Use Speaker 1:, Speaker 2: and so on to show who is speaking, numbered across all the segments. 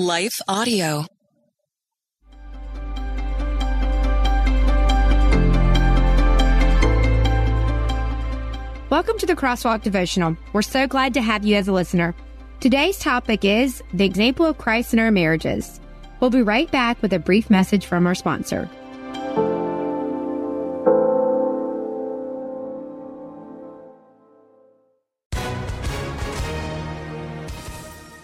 Speaker 1: Life Audio.
Speaker 2: Welcome to the Crosswalk Devotional. We're so glad to have you as a listener. Today's topic is the example of Christ in our marriages. We'll be right back with a brief message from our sponsor.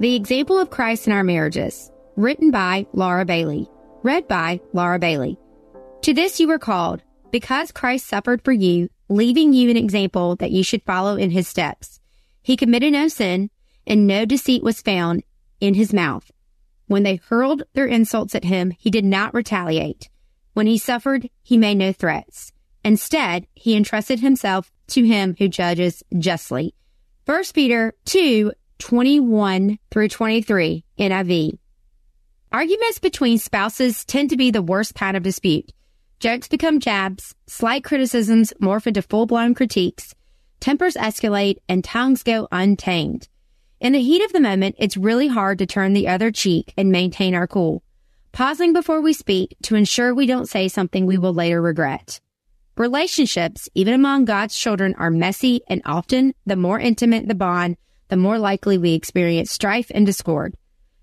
Speaker 2: The Example of Christ in Our Marriages, written by Laura Bailey, read by Laura Bailey. To this you were called, because Christ suffered for you, leaving you an example that you should follow in his steps. He committed no sin, and no deceit was found in his mouth. When they hurled their insults at him, he did not retaliate. When he suffered, he made no threats. Instead, he entrusted himself to him who judges justly. 1 Peter 2, 21 through 23 NIV. Arguments between spouses tend to be the worst kind of dispute. Jokes become jabs, slight criticisms morph into full-blown critiques, tempers escalate, and tongues go untamed. In the heat of the moment, it's really hard to turn the other cheek and maintain our cool, pausing before we speak to ensure we don't say something we will later regret. Relationships, even among God's children, are messy and often the more intimate the bond, the more likely we experience strife and discord.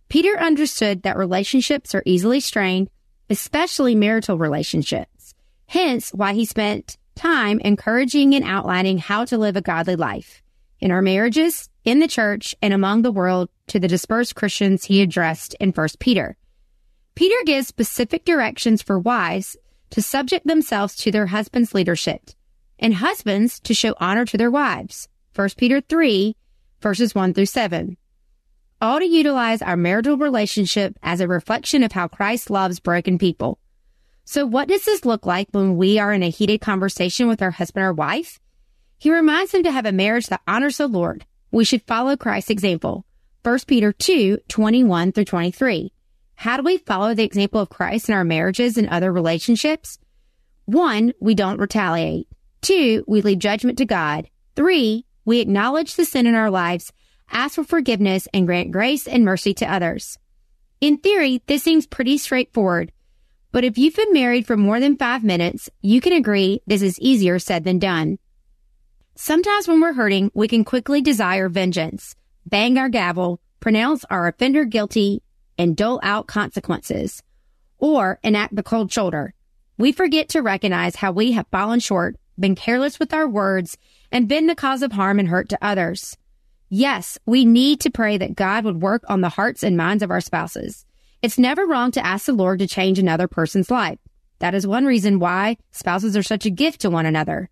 Speaker 2: Peter understood that relationships are easily strained, especially marital relationships. Hence why he spent time encouraging and outlining how to live a godly life in our marriages, in the church, and among the world to the dispersed Christians he addressed in 1 Peter. Peter gives specific directions for wives to subject themselves to their husband's leadership and husbands to show honor to their wives. 1 Peter 3 verses 1 through 7. All to utilize our marital relationship as a reflection of how Christ loves broken people. So what does this look like when we are in a heated conversation with our husband or wife? He reminds them to have a marriage that honors the Lord. We should follow Christ's example. 1 Peter 2, 21 through 23. How do we follow the example of Christ in our marriages and other relationships? One, we don't retaliate. Two, we leave judgment to God. Three, we acknowledge the sin in our lives, ask for forgiveness, and grant grace and mercy to others. In theory, this seems pretty straightforward, but if you've been married for more than five minutes, you can agree this is easier said than done. Sometimes when we're hurting, we can quickly desire vengeance, bang our gavel, pronounce our offender guilty, and dole out consequences, or enact the cold shoulder. We forget to recognize how we have fallen short, been careless with our words, and been the cause of harm and hurt to others. Yes, we need to pray that God would work on the hearts and minds of our spouses. It's never wrong to ask the Lord to change another person's life. That is one reason why spouses are such a gift to one another.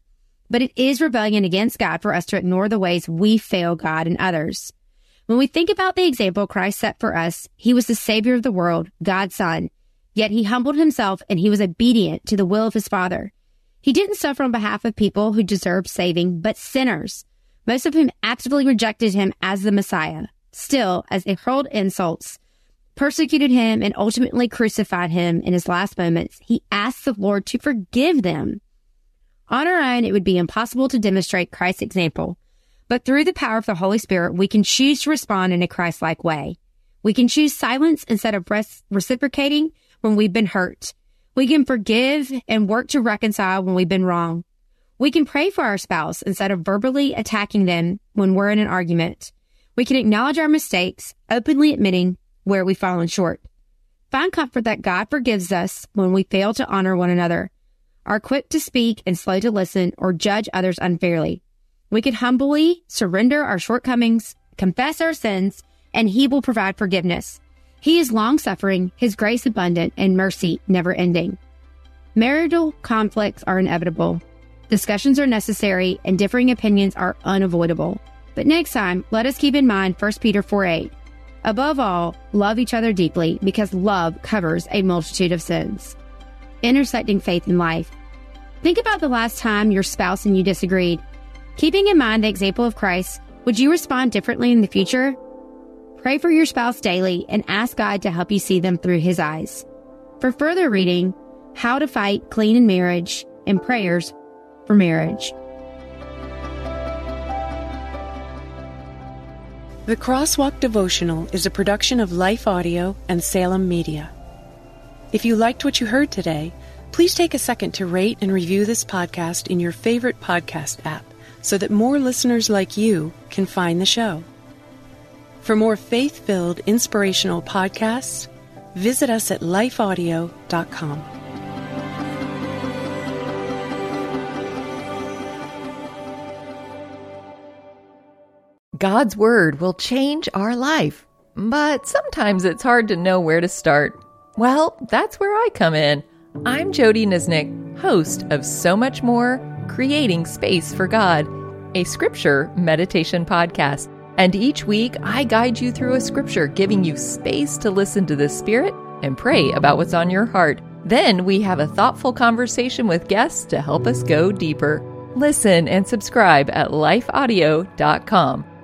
Speaker 2: But it is rebellion against God for us to ignore the ways we fail God and others. When we think about the example Christ set for us, he was the savior of the world, God's son. Yet he humbled himself and he was obedient to the will of his father. He didn't suffer on behalf of people who deserved saving, but sinners, most of whom actively rejected him as the Messiah. Still, as they hurled insults, persecuted him, and ultimately crucified him in his last moments, he asked the Lord to forgive them. On our own, it would be impossible to demonstrate Christ's example, but through the power of the Holy Spirit, we can choose to respond in a Christ-like way. We can choose silence instead of reciprocating when we've been hurt we can forgive and work to reconcile when we've been wrong. We can pray for our spouse instead of verbally attacking them when we're in an argument. We can acknowledge our mistakes, openly admitting where we've fallen short. Find comfort that God forgives us when we fail to honor one another, are quick to speak and slow to listen, or judge others unfairly. We can humbly surrender our shortcomings, confess our sins, and He will provide forgiveness. He is long suffering, His grace abundant, and mercy never ending. Marital conflicts are inevitable. Discussions are necessary, and differing opinions are unavoidable. But next time, let us keep in mind 1 Peter 4 8. Above all, love each other deeply because love covers a multitude of sins. Intersecting faith and life. Think about the last time your spouse and you disagreed. Keeping in mind the example of Christ, would you respond differently in the future? Pray for your spouse daily and ask God to help you see them through his eyes. For further reading, How to Fight Clean in Marriage and Prayers for Marriage.
Speaker 1: The Crosswalk Devotional is a production of Life Audio and Salem Media. If you liked what you heard today, please take a second to rate and review this podcast in your favorite podcast app so that more listeners like you can find the show. For more faith filled, inspirational podcasts, visit us at lifeaudio.com.
Speaker 3: God's Word will change our life, but sometimes it's hard to know where to start. Well, that's where I come in. I'm Jody Nisnik, host of So Much More Creating Space for God, a scripture meditation podcast. And each week, I guide you through a scripture, giving you space to listen to the Spirit and pray about what's on your heart. Then we have a thoughtful conversation with guests to help us go deeper. Listen and subscribe at lifeaudio.com.